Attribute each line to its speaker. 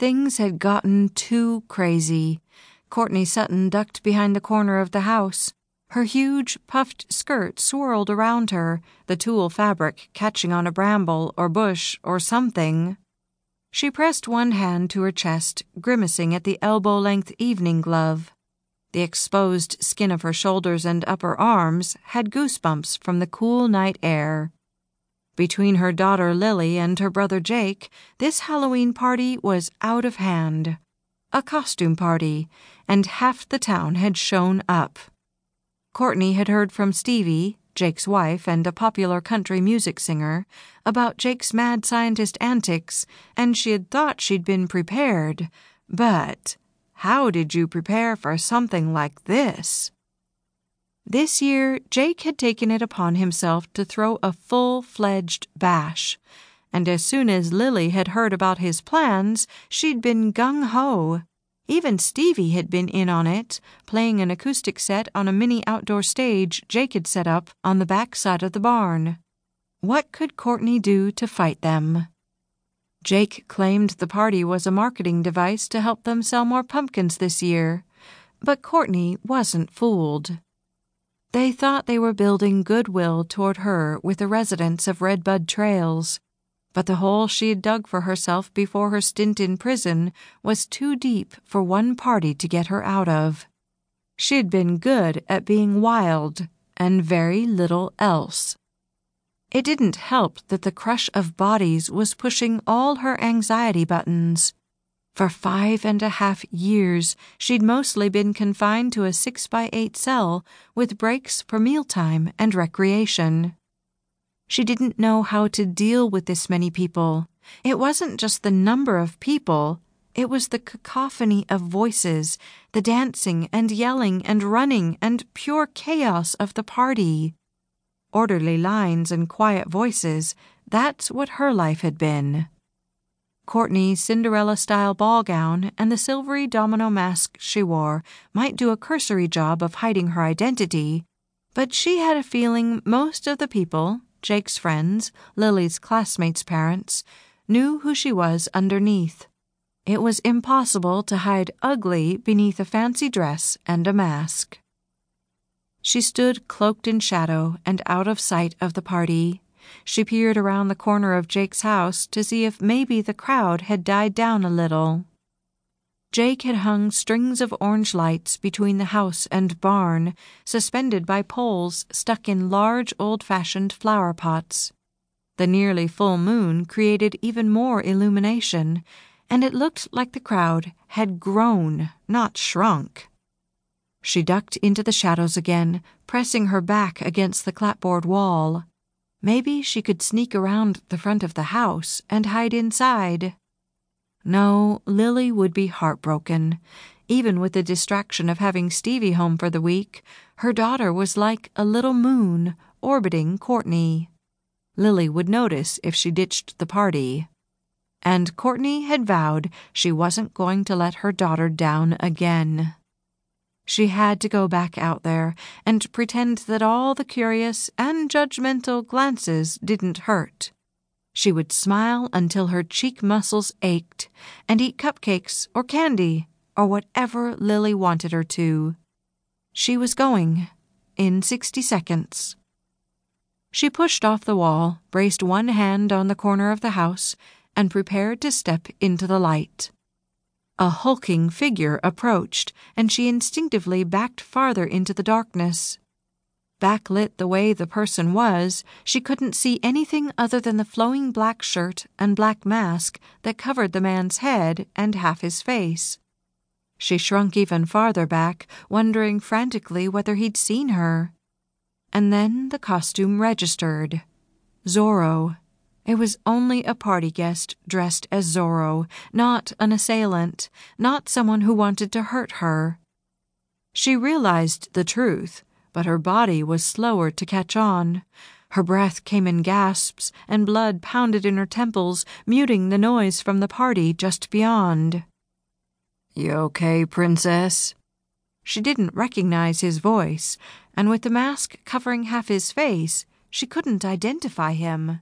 Speaker 1: Things had gotten too crazy. Courtney Sutton ducked behind the corner of the house. Her huge, puffed skirt swirled around her, the tulle fabric catching on a bramble or bush or something. She pressed one hand to her chest, grimacing at the elbow length evening glove. The exposed skin of her shoulders and upper arms had goosebumps from the cool night air. Between her daughter Lily and her brother Jake, this Halloween party was out of hand. A costume party, and half the town had shown up. Courtney had heard from Stevie, Jake's wife and a popular country music singer, about Jake's mad scientist antics, and she had thought she'd been prepared. But how did you prepare for something like this? This year, Jake had taken it upon himself to throw a full fledged bash, and as soon as Lily had heard about his plans, she'd been gung ho. Even Stevie had been in on it, playing an acoustic set on a mini outdoor stage Jake had set up on the back side of the barn. What could Courtney do to fight them? Jake claimed the party was a marketing device to help them sell more pumpkins this year, but Courtney wasn't fooled. They thought they were building goodwill toward her with the residents of Redbud Trails, but the hole she had dug for herself before her stint in prison was too deep for one party to get her out of. She'd been good at being wild and very little else. It didn't help that the crush of bodies was pushing all her anxiety buttons. For five and a half years, she'd mostly been confined to a six by eight cell with breaks for mealtime and recreation. She didn't know how to deal with this many people. It wasn't just the number of people, it was the cacophony of voices, the dancing and yelling and running and pure chaos of the party. Orderly lines and quiet voices, that's what her life had been. Courtney's Cinderella style ball gown and the silvery domino mask she wore might do a cursory job of hiding her identity, but she had a feeling most of the people, Jake's friends, Lily's classmates' parents, knew who she was underneath. It was impossible to hide ugly beneath a fancy dress and a mask. She stood cloaked in shadow and out of sight of the party. She peered around the corner of Jake's house to see if maybe the crowd had died down a little. Jake had hung strings of orange lights between the house and barn, suspended by poles stuck in large old fashioned flower pots. The nearly full moon created even more illumination, and it looked like the crowd had grown, not shrunk. She ducked into the shadows again, pressing her back against the clapboard wall. Maybe she could sneak around the front of the house and hide inside. No, Lily would be heartbroken. Even with the distraction of having Stevie home for the week, her daughter was like a little moon orbiting Courtney. Lily would notice if she ditched the party. And Courtney had vowed she wasn't going to let her daughter down again. She had to go back out there and pretend that all the curious and judgmental glances didn't hurt. She would smile until her cheek muscles ached and eat cupcakes or candy or whatever Lily wanted her to. She was going in 60 seconds. She pushed off the wall, braced one hand on the corner of the house, and prepared to step into the light. A hulking figure approached, and she instinctively backed farther into the darkness. Backlit the way the person was, she couldn't see anything other than the flowing black shirt and black mask that covered the man's head and half his face. She shrunk even farther back, wondering frantically whether he'd seen her. And then the costume registered Zorro. It was only a party guest dressed as Zorro, not an assailant, not someone who wanted to hurt her. She realized the truth, but her body was slower to catch on. Her breath came in gasps, and blood pounded in her temples, muting the noise from the party just beyond. You okay, Princess? She didn't recognize his voice, and with the mask covering half his face, she couldn't identify him.